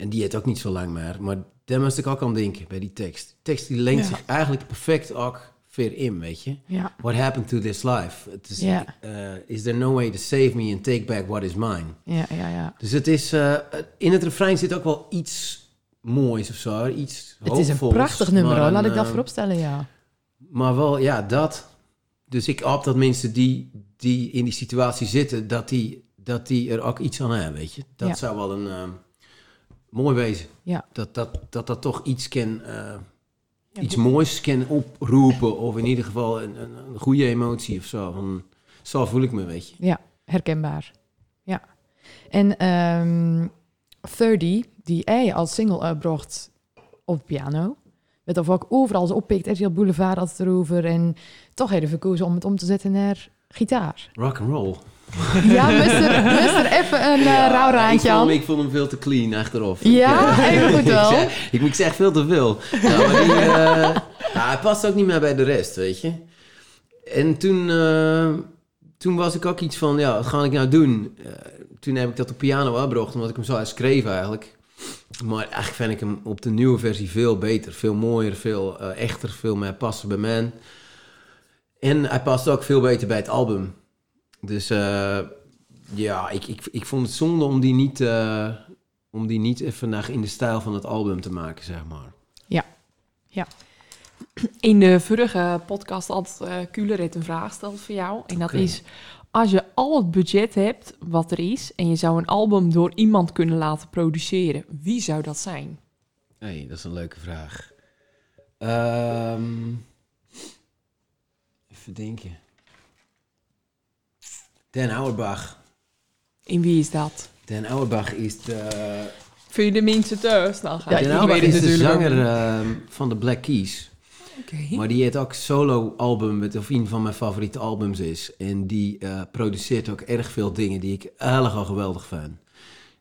En die heeft ook niet zo lang meer. Maar daar moest ik ook aan denken bij die tekst. Tekst die Ja. zich eigenlijk perfect ook weer in, weet je. Ja. What happened to this life? Het is, Ja. eh, is there no way to save me and take back what is mine? Ja, ja, ja. Dus het is, eh, in het refrein zit ook wel iets moois of zo, iets Het is een prachtig nummer, maar Laat ik dat eh, vooropstellen, ja. Maar wel, ja, dat. Dus ik hoop dat mensen die, die in die situatie zitten, dat die, dat die er ook iets aan hebben, weet je. Dat Ja. zou wel een mooi wezen. Ja. Dat, dat, dat dat toch iets kan, eh, Ja, iets goed. moois kan oproepen. Of in ieder geval een, een, een goede emotie of zo. Van, zo voel ik me, weet je. Ja, herkenbaar. Ja. En ehm 30, die hij als single uitbracht op piano. Met of ook overal ze oppikt, RTL Boulevard had het erover. En toch heeft hij verkozen om het om te zetten naar gitaar. Rock and roll. Ja, mister, mister even een uh, rauw ik, raadje vond, aan. hem- ik vond hem veel te clean achteraf. Ja, Ik, eh, even goed wel. ik, zeg, ik, ik zeg veel te veel. Ja, maar die, eh, ja, hij past ook niet meer bij de rest, weet je. En toen, eh, toen was ik ook iets van, ja, wat ga ik nou doen? Eh, toen heb ik dat op piano uitgebracht, omdat ik hem zo schreef eigenlijk. Maar eigenlijk vind ik hem op de nieuwe versie veel beter, veel mooier, veel eh, echter, veel meer passen bij mij. En hij past ook veel beter bij het album. Dus eh, ja, ik, ik, ik vond het zonde om die niet, eh, om die niet even naar in de stijl van het album te maken, zeg maar. In de vorige podcast had uh, Kulerit een vraag gesteld voor jou. En dat is, als je al het budget hebt wat er is... en je zou een album door iemand kunnen laten produceren... wie zou dat zijn? hey, dat is een leuke vraag. Ehm, even denken. Dan Auerbach. In wie is dat? Dan Auerbach is de, Vind je de mensen thuis? Dan ga Ja, Dan Auerbach is de ook zanger ehm, van de Black Keys. Oké. Maar die heeft ook solo-album, met of een van mijn favoriete albums is. En die eh, produceert ook erg veel dingen die ik erg al geweldig vind.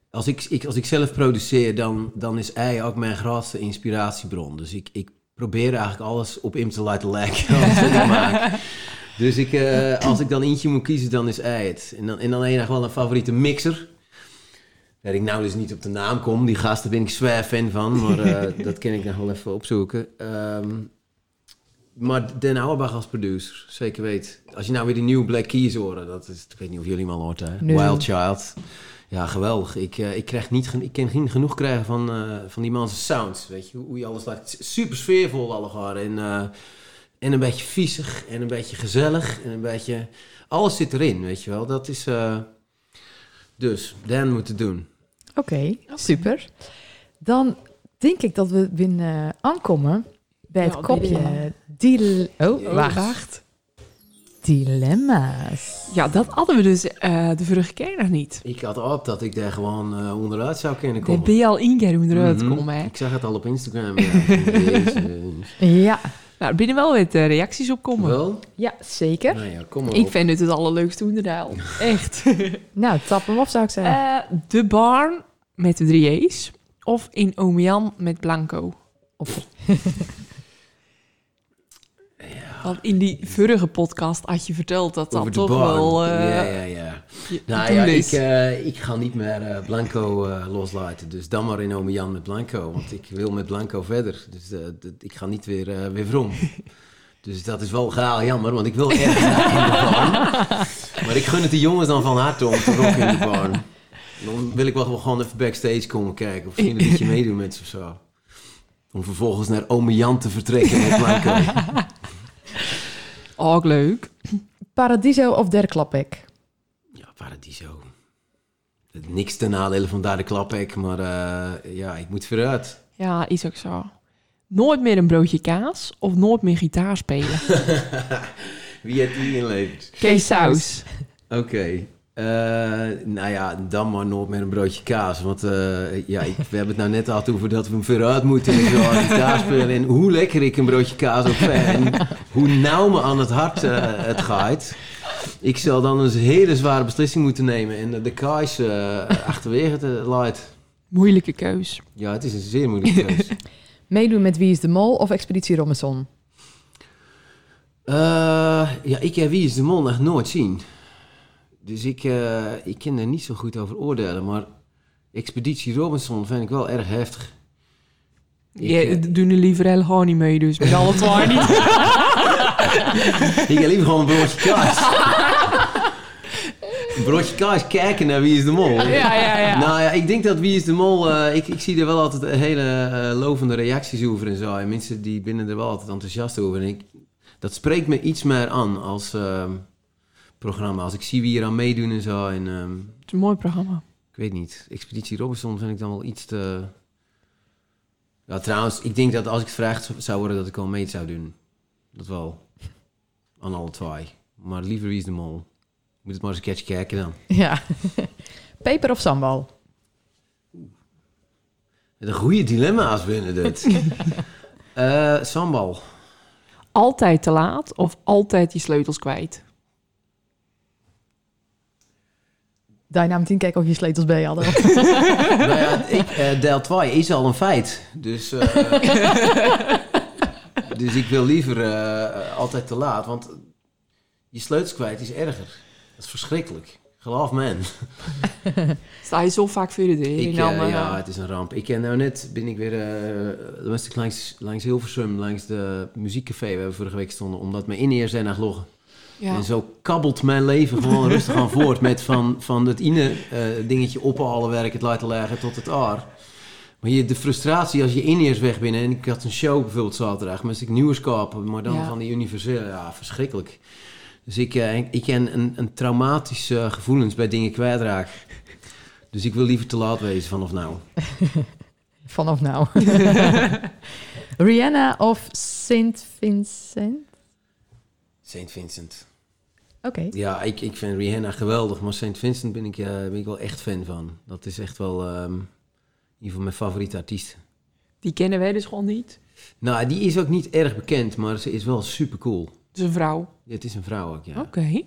Als ik, ik, als ik zelf produceer, dan, dan is hij ook mijn grootste inspiratiebron. Dus ik, ik probeer eigenlijk alles op hem te laten lijken Dus ik, eh, als ik dan eentje moet kiezen, dan is hij het. En dan, en dan heb je nog wel een favoriete mixer. Waar ik nou dus niet op de naam kom. Die gasten ben ik zwaar fan van. Maar eh, dat kan ik nog wel even opzoeken. Ehm, maar Den Auerbach als producer, zeker weet. Als je nou weer die nieuwe Black Keys hoort, dat is, ik weet niet of jullie hem al hoort, hè? Nee. Wild Child. Ja, geweldig. Ik, eh, ik, krijg niet, ik ken geen genoeg krijgen van, van die man's sounds. Weet je, hoe je alles laat. Super sfeervol allemaal. En, en een beetje viezig en een beetje gezellig. En een beetje... Alles zit erin, weet je wel. Dat is... eh, dus, Dan moet het doen. Oké, super. Dan denk ik dat we binnen aankomen bij het Ja, kopje. de- Dil oh, wacht. Wacht. Dilemma's. Ja, dat hadden we dus eh, de vorige keer nog niet. Ik had op dat ik daar gewoon eh, onderuit zou kunnen Daar komen. ben je al één keer hoe eruit Mhm. komen, hè? Ik zag het al op Instagram. Ja, Nou, er binnen wel weer eh, reacties op komen. Wel? ja, zeker. Nou ja, kom maar Ik op. vind het het allerleukste onderdeel. Echt. Nou, tap hem op zou ik zeggen. Eh, de Barn met de drie E's. Of in Omian met Blanco. Of- Want in die vorige podcast had je verteld dat dat Over toch barn. wel eh, ja, ja, ja. Je Nou ja, ik, eh, ik ga niet meer eh, Blanco eh, loslaten. Dus dan maar in Ome Jan met Blanco. Want ik wil met Blanco verder. Dus eh, ik ga niet weer, weer vrom. Dus dat is wel gaal jammer, want ik wil ergens naar in de barn. Maar ik gun het de jongens dan van harte om te rocken in de barn. Dan wil ik wel gewoon even backstage komen kijken. Of misschien een beetje meedoen met ze of zo. Om vervolgens naar Ome Jan te vertrekken met Blanco. Ook leuk. Paradiso of Der Klapek? Ja, Paradiso. Niks ten nadele van daar de klaphek, maar eh, ja, ik moet vooruit. Ja, is ook zo. Nooit meer een broodje kaas of nooit meer gitaar spelen. Wie heeft die inleverd? Kees Saus. Oké. Eh, nou ja, dan maar nooit meer een broodje kaas. Want eh, ja, ik, we hebben het nou net gehad over dat we hem vooruit moeten en gitaar spelen. En hoe lekker ik een broodje kaas ook vind. En hoe nauw me aan het hart het gaat. Ik zal dan een hele zware beslissing moeten nemen en de kaas eh, achterwege te laten. Moeilijke keus. Ja, het is een zeer moeilijke keuze. Meedoen met Wie is de Mol of Expeditie Robinson? Eh, ja, ik heb Wie is de Mol nog nooit zien. Dus ik, eh, ik kan er niet zo goed over oordelen. Maar Expeditie Robinson vind ik wel erg heftig. Ik, eh, doen er liever helemaal niet mee, dus met alle twee niet. Ik ga liever gewoon een broodje kaas. Broodje kaas kijken naar Wie is de Mol. Ja, ja, ja. Nou ja, ik denk dat Wie is de Mol... eh, ik, ik zie er wel altijd hele eh, lovende reacties over en zo. En mensen die binnen er wel altijd enthousiast over. En ik, dat spreekt me iets meer aan als ehm, programma. Als ik zie wie er aan meedoen en zo. En ehm, Het is een mooi programma. ik weet niet. Expeditie Robinson vind ik dan wel iets te... Ja, trouwens, ik denk dat als ik gevraagd zou worden dat ik al mee zou doen. Dat wel. Aan alle twee. Maar liever Wie is de Mol. Moet het maar eens een keertje kijken dan. Ja. Peper of sambal? Een goede dilemma's binnen dit. Eh, sambal. Altijd te laat of altijd je sleutels kwijt? Daar nam tien kijken of je sleutels bij hadden. nou ja, ik, eh, deel 2 is al een feit. Dus, eh, dus ik wil liever eh, altijd te laat. Want je sleutels kwijt is erger. Dat is verschrikkelijk. Geloof me. Sta je zo vaak voor de deur? Ik, Nou, eh, ja, eh, het is een ramp. Ik ken nou net, ben ik weer uh, lustig langs, langs Hilversum, langs de muziekcafé waar we vorige week stonden, omdat mijn in zijn naar loggen. ja. En zo kabbelt mijn leven gewoon rustig aan voort met van, van het ine eh, dingetje ophalen, werk het laten leggen tot het aar. Maar je, de frustratie als je in weg bent en ik had een show gevuld zaterdag, moest ik nieuws kopen, maar dan Ja. van die universele, ja, verschrikkelijk. Dus ik, eh, ik ken een, een traumatische gevoelens bij dingen kwijtraak. Dus ik wil liever te laat wezen vanaf nou. Vanaf nou. Rihanna of Saint Vincent? St. Vincent. Oké. Ja, ik, ik vind Rihanna geweldig, maar St. Vincent ben ik, eh, ben ik wel echt fan van. Dat is echt wel ehm, in ieder geval mijn favoriete artiest. Die kennen wij dus gewoon niet. Nou, die is ook niet erg bekend, maar ze is wel super cool. Het is een vrouw. Het is een vrouw ook, ja. Oké.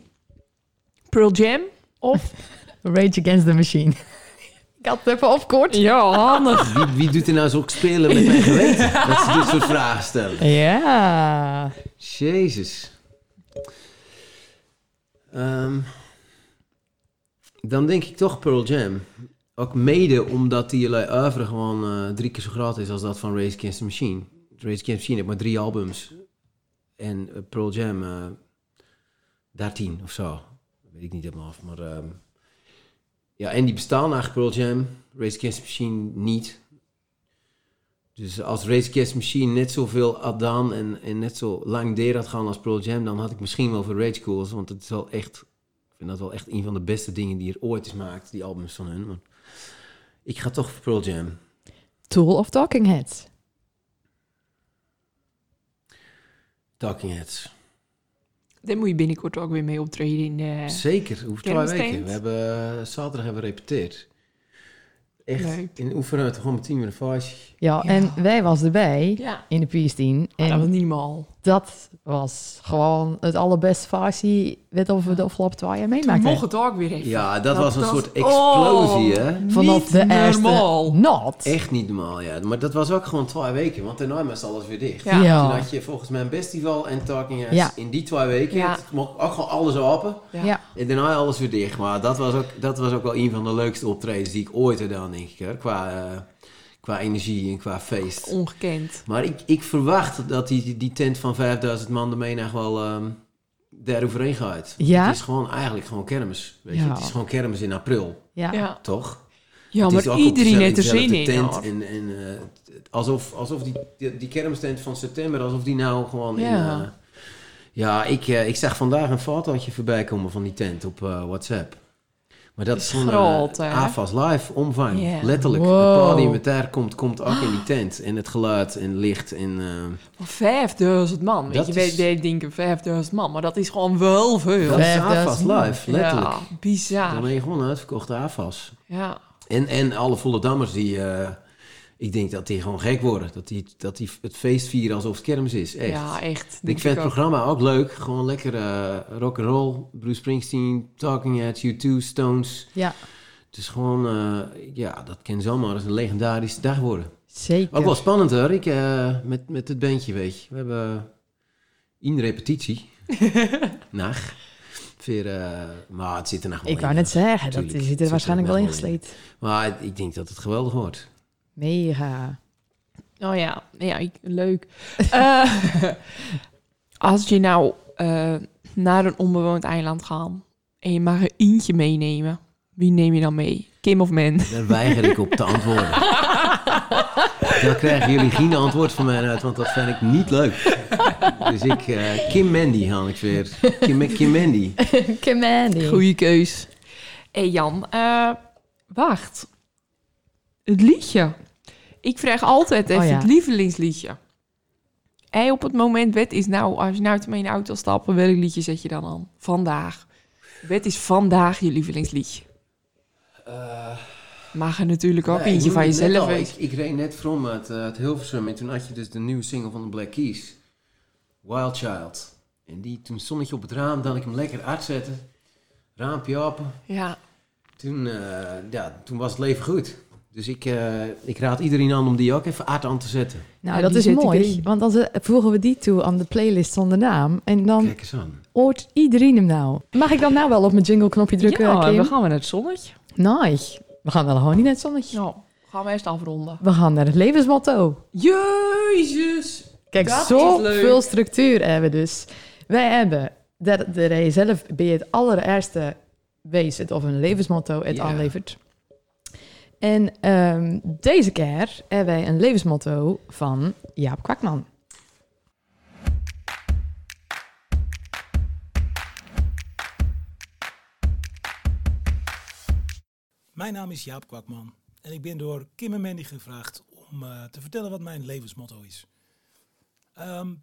Pearl Jam of... Rage Against the Machine. Ik had het even opkort. ja, handig. Wie, wie doet er nou zo spelen met mijn geweten? Dat ze dit soort vragen stellen. Ja. Jezus. Ehm, dan denk ik toch Pearl Jam. Ook mede omdat die oeuvre gewoon eh, drie keer zo groot is als dat van Race Against the Machine. Race Against the Machine heeft maar drie albums. En eh, Pearl Jam eh 13 of zo. Weet ik niet helemaal af. Maar ehm, ja, en die bestaan eigenlijk Pearl Jam. Race Against Machine niet. Dus als Race Against Machine net zoveel gedaan en, en net zo lang deed had gaan als Pearl Jam, dan had ik misschien wel voor Rage gekozen. Want het is wel echt, ik vind dat wel echt een van de beste dingen die er ooit is gemaakt, die albums van hun. Maar ik ga toch voor Pearl Jam. Tool of Talking Heads? Talking Heads. Daar moet je binnenkort ook weer mee optreden in de... Zeker, over twee weken. We hebben, eh, zaterdag hebben we repeteerd. Echt, Leuk. in oefenen gewoon met 10 minuten fase. Ja, Ja. en wij was erbij Ja. in de PS10. Maar En dat was niet normaal. dat was gewoon het allerbeste versie wat we de afgelopen twee jaar Toen meemaakten. mocht het ook weer even. Ja, dat, was een was- soort explosie, Oh, hè? Vanaf niet de eerste normaal. not. Echt niet normaal, ja. Maar dat was ook gewoon twee weken, want daarna was alles weer dicht. Ja. Ja. Toen had je volgens mij een festival en Talking Heads Ja. in die twee weken. Ja. Het mocht ook gewoon alles open. Ja. Ja. En daarna alles weer dicht. Maar dat was ook, dat was ook wel een van de leukste optredens die ik ooit heb gedaan, denk ik. Hè? Qua, eh, qua energie en qua feest. Ongekend. Maar ik, ik verwacht dat die, die, tent van 5000 man ermee nog wel ehm daar overheen gaat. Ja? Het is gewoon eigenlijk gewoon kermis. Weet je? Ja. Het is gewoon kermis in april, Ja. Ja, toch? ja Het maar iedereen heeft er zin in. tent. En, en, eh, het- alsof, alsof die, die, die kermistent van september, alsof die nou gewoon in... Ja. eh, ja, ik, eh, ik zag vandaag een fotootje voorbij komen van die tent op eh, WhatsApp. Maar dat Is is gewoon eh? AFAS live omvang. Letterlijk. Wow. Het podium wat daar komt, komt ook in die tent. En het geluid en licht en... eh, Van 5000 man. Weet Dat je, is- wij wij denken 5000 man, maar dat is gewoon wel veel. dat is 5000 AFAS live, letterlijk. Ja, bizar. Dan ben je gewoon uitverkochte AFAS. Ja. En, en alle volle dammers die... eh, ik denk dat die gewoon gek worden. Dat die, dat die het feest vieren alsof het kermis is. Echt. ja, echt. Ik vind het programma ook leuk. Gewoon lekker eh rock and roll. Bruce Springsteen, Talking Heads, U2, Stones. Ja, Het is gewoon, eh, ja, dat kan zomaar eens een legendarische dag worden. zeker. Ook wel spannend hoor. Ik, eh, met, met het bandje, weet je. We hebben in repetitie. Nacht. Weer, maar het zit er nog wel Ik wou net zeggen, dat zit er waarschijnlijk wel ingesleed. Maar ik denk dat het geweldig wordt. Mega. Oh ja, ja ik, leuk. Eh, als je nou eh, naar een onbewoond eiland gaat en je mag een eentje meenemen, wie neem je dan mee? Kim of Man? Daar weiger ik op te antwoorden. Dan krijgen jullie geen antwoord van mij uit, want dat vind ik niet leuk. Dus ik, eh, Kim Mandy haal ik weer. Kim, Kim Mandy. Commandy. Goeie keus. Hé hey Jan, eh, wacht. Het liedje. Ik vraag altijd even Oh ja. het lievelingsliedje. En op het moment, wat is nou, als je nou te mijn auto stappen, welk liedje zet je dan aan? Vandaag. Wat is vandaag je lievelingsliedje? Mag er natuurlijk ook Ja, eentje van het jezelf al. Ik, ik reed net uit, eh, uit Hilversum en toen had je dus de nieuwe single van de Black Keys. Wild Child. En die, toen stond ik op het raam, dan ik hem lekker uitzetten. Raampje open. Ja, Toen, eh, ja, toen was het leven goed. Dus ik, eh, ik raad iedereen aan om die ook even uit aan te zetten. Nou, Ja, dat is mooi, want dan voegen we die toe aan de playlist zonder naam. En dan Kijk eens aan. hoort iedereen hem nou. Mag ik dan nou wel op mijn jingle-knopje drukken, ja Kim? we gaan naar het zonnetje. Nee, we gaan wel gewoon niet naar het zonnetje. Nou, gaan we eerst afronden. We gaan naar het levensmotto. Jezus! Kijk, Dat zo is leuk. veel structuur hebben we dus. Wij hebben, dat dat je zelf bij het allereerste wezen of een levensmotto het Ja. aanlevert. En ehm, deze keer hebben wij een levensmotto van Jaap Kwakman. Mijn naam is Jaap Kwakman en ik ben door Kim en Mandy gevraagd om eh, te vertellen wat mijn levensmotto is. Ehm,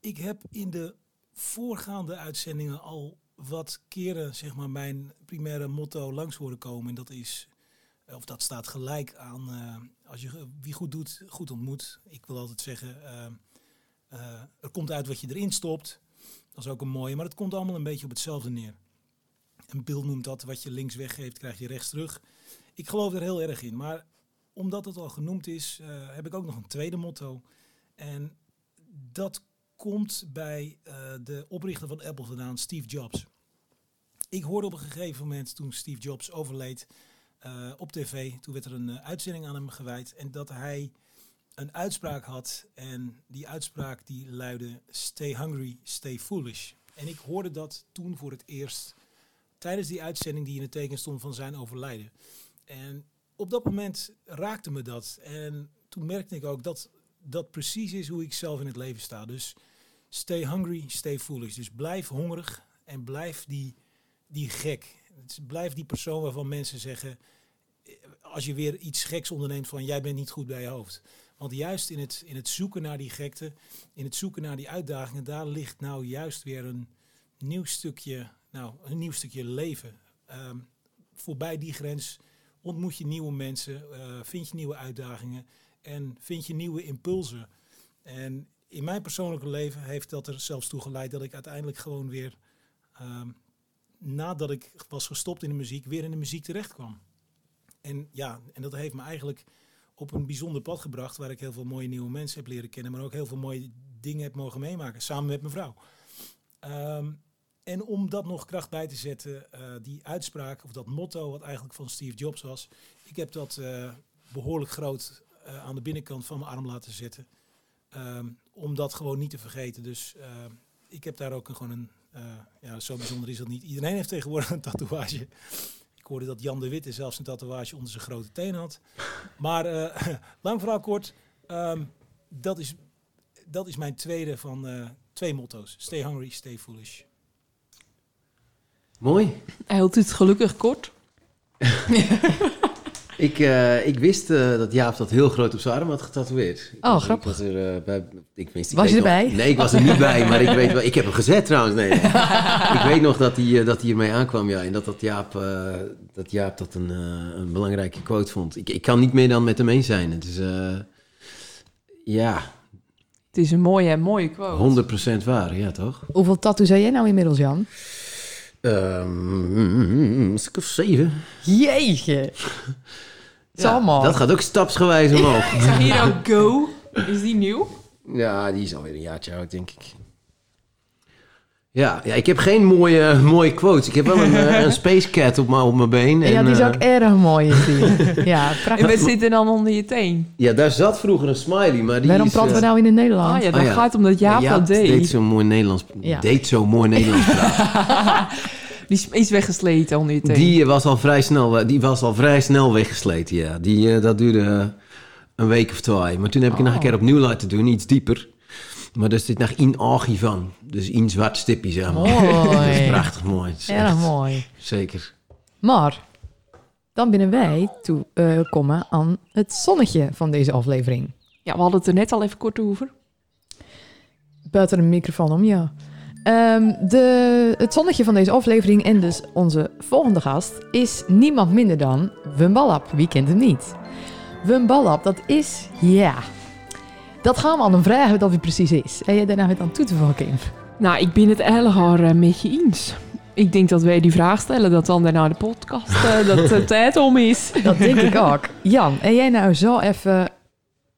ik heb in de voorgaande uitzendingen al wat keren zeg maar, mijn primaire motto langs horen komen. En dat is, of dat staat gelijk aan, eh, als je wie goed doet, goed ontmoet. Ik wil altijd zeggen, ehm, eh, er komt uit wat je erin stopt. Dat is ook een mooie, maar het komt allemaal een beetje op hetzelfde neer. Een beeld noemt dat, wat je links weggeeft, krijg je rechts terug. Ik geloof er heel erg in. Maar omdat het al genoemd is, eh, heb ik ook nog een tweede motto. En dat komt bij eh, de oprichter van Apple vandaan, Steve Jobs. Ik hoorde op een gegeven moment, toen Steve Jobs overleed, eh, op tv, toen werd er een eh, uitzending aan hem gewijd. En dat hij een uitspraak had. En die uitspraak die luidde, stay hungry, stay foolish. En ik hoorde dat toen voor het eerst tijdens die uitzending die in het teken stond van zijn overlijden. En op dat moment raakte me dat. En toen merkte ik ook dat dat precies is hoe ik zelf in het leven sta. Dus stay hungry, stay foolish. Dus blijf hongerig en blijf die, die gek. Dus blijf die persoon waarvan mensen zeggen, als je weer iets geks onderneemt van jij bent niet goed bij je hoofd. Want juist in het, in het zoeken naar die gekte, in het zoeken naar die uitdagingen, daar ligt nou juist weer een nieuw stukje, nou, een nieuw stukje leven. Ehm, voorbij die grens ontmoet je nieuwe mensen, eh, vind je nieuwe uitdagingen en vind je nieuwe impulsen. En in mijn persoonlijke leven heeft dat er zelfs toe geleid dat ik uiteindelijk gewoon weer, ehm, nadat ik was gestopt in de muziek, weer in de muziek terecht kwam. En ja, en dat heeft me eigenlijk op een bijzonder pad gebracht, waar ik heel veel mooie nieuwe mensen heb leren kennen, maar ook heel veel mooie dingen heb mogen meemaken, samen met mijn vrouw. Ehm, en om dat nog kracht bij te zetten, eh, die uitspraak of dat motto wat eigenlijk van Steve Jobs was. Ik heb dat eh, behoorlijk groot eh, aan de binnenkant van mijn arm laten zetten. Ehm, om dat gewoon niet te vergeten. Dus eh, ik heb daar ook een, gewoon een, ja zo bijzonder is dat niet. Iedereen heeft tegenwoordig een tatoeage. Ik hoorde dat Jan de Witte zelfs een tatoeage onder zijn grote teen had. Maar eh, lang verhaal kort, ehm, dat, is, dat is mijn tweede van eh, twee motto's. Stay hungry, stay foolish. Mooi. Hij hield het gelukkig kort. Ik, eh, ik wist eh, dat Jaap dat heel groot op zijn arm had getatoeëerd. Ik Oh, was- grappig. Ik was er, eh, bij, ik wist, ik Was je nog- erbij? nee, ik was er niet bij, maar ik weet wel. Ik heb hem gezet trouwens. Nee, nee. ik weet nog dat hij, eh, dat hij ermee aankwam, ja. En dat, dat, Jaap, eh, dat Jaap dat een, een belangrijke quote vond. Ik, ik kan niet meer dan met hem eens zijn. Het is, eh, ja, Het is een mooie mooie quote. 100% waar, ja toch? Hoeveel tattoos heb jij nou inmiddels, Jan? Ehm, een stuk of zeven. Jeetje. Ja, dat gaat ook stapsgewijs omhoog. Ik zag hier ook Go. Is die nieuw? Ja, die is alweer een jaartje oud, denk ik. Ja, ja, ik heb geen mooie, mooie quotes. Ik heb wel een, eh, een space cat op mijn op mijn been. ja, en, die is eh, ook erg mooi. Ja, En prachtig. we zitten dan onder je teen. Ja, daar zat vroeger een smiley, maar die Waarom is... praten we eh, nou in het Nederlands? Ah ja, dat Oh, ja. gaat omdat Jaap ja, dat deed deed. zo mooi Nederlands. Ja. Deed zo mooi Nederlands praten. Die is- weggesleten onder je teen. Die eh, was al vrij snel, die was al vrij snel weggesleten, ja. Die, eh, dat duurde eh, een week of twee. Maar toen heb ik nog een keer opnieuw laten doen, iets dieper. Maar er zit nog in archie van. Dus in zwart stipje, zeg maar. Dat is prachtig mooi. Dat is Erg echt- mooi. Zeker. Maar dan binnen wij toe eh, komen aan het zonnetje van deze aflevering. Ja, we hadden het er net al even kort over. Buiten een microfoon om, ja. Ehm, de, het zonnetje van deze aflevering en dus onze volgende gast is niemand minder dan Wim Ballap. Wie kent hem niet? Wim Ballap, dat is, ja... Dat gaan we aan hem vragen wat hij precies is. En jij daarna weer aan toe te voegen, Kim. Nou, ik ben het eigenlijk al eh, met je eens. Ik denk dat wij die vraag stellen, dat dan daarna de podcast, eh, dat de tijd om is. Dat denk ik ook. Jan, en jij nou zo even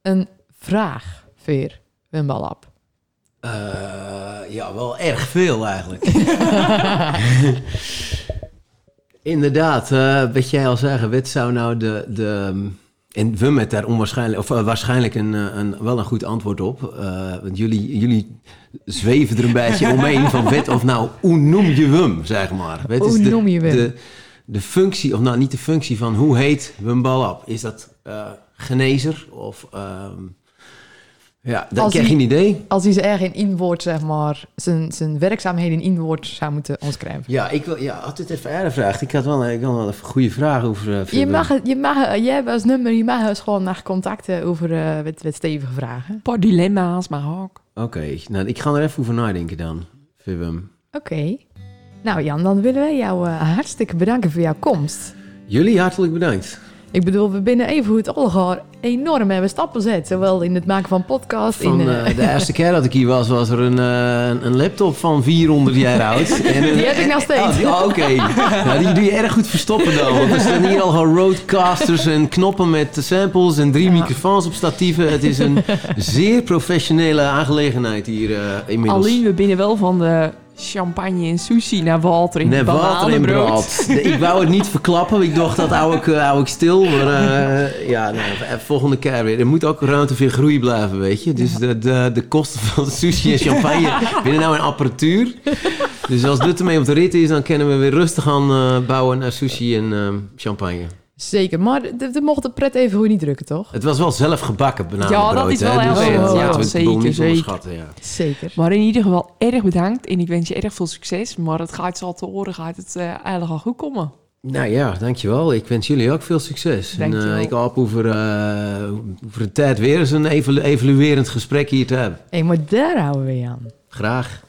een vraag voor Wim Ballap? Eh, ja, wel erg veel eigenlijk. Inderdaad, eh wat jij al zeggen, wat zou nou de... de en we met daar onwaarschijnlijk, of eh, waarschijnlijk een, eh, een, wel een goed antwoord op. Eh, want jullie, jullie zweven er een beetje omheen van wat of nou, hoe noem je Wum, zeg maar. Hoe de, noem je Wim? De, de functie, of nou niet de functie van hoe heet Ballap? Is dat genezer of... ehm, ja, dan Als krijg je hij- een idee. Als hij ze erg in inwoord, zeg maar, zijn, zijn werkzaamheden in inwoord zou moeten omschrijven. Ja, ik wil, ja, had dit even eerder gevraagd. Ik had wel, ik had wel even goede vragen over. eh, Je mag, het- je mag, jij hebt als nummer, je mag eens gewoon naar contacten over eh wat, wat stevige vragen. Een paar dilemma's, maar ook. Oké, nou, ik ga er even over nadenken dan, Vibum. Oké. Nou Jan, dan willen wij jou eh, hartstikke bedanken voor jouw komst. Jullie hartelijk bedankt. Ik bedoel, we binnen even hoe het allemaal enorm hebben stappen zet. Zowel in het maken van podcast, Van, in... eh, eh, de eerste keer dat ik hier was, was er een, eh, een laptop van 400 jaar oud. En een- Die heb ik nog steeds. Oh, die- oh, Oké, nou, die doe je erg goed verstoppen dan. Want er staan hier al gewoon roadcasters en knoppen met samples en drie Ja. microfoons op statieven. Het is een zeer professionele aangelegenheid hier eh, inmiddels. Alleen, we binnen wel van de champagne en sushi naar Walter in Nee, en bananenbrood. Nee, Ik wou het niet verklappen. Ik dacht dat hou ik, eh, hou ik stil. Maar eh, ja, nou, eh, volgende keer weer. Er moet ook ruimte voor groei blijven, weet je. Dus de, de, de kosten van sushi en champagne binnen nou een apparatuur. Dus als dit ermee op de rit is, dan kunnen we weer rustig aan eh, bouwen naar sushi en champagne. Zeker, maar de, de mocht de pret even hoe niet drukken, toch? Het was wel zelf gebakken bananenbrood. Ja, dat is hè, wel dus, heel goed. we Ja, zeker, zeker. onderschatten. Ja. Zeker. Maar in ieder geval erg bedankt en ik wens je erg veel succes. Maar het gaat zo te horen, gaat het eh, eigenlijk al goed komen. Nou ja, dankjewel. Ik wens jullie ook veel succes. En eh, ik hoop over, eh, over een tijd weer eens een evolu- evaluerend gesprek hier te hebben. Hé, maar daar houden we je aan. Graag.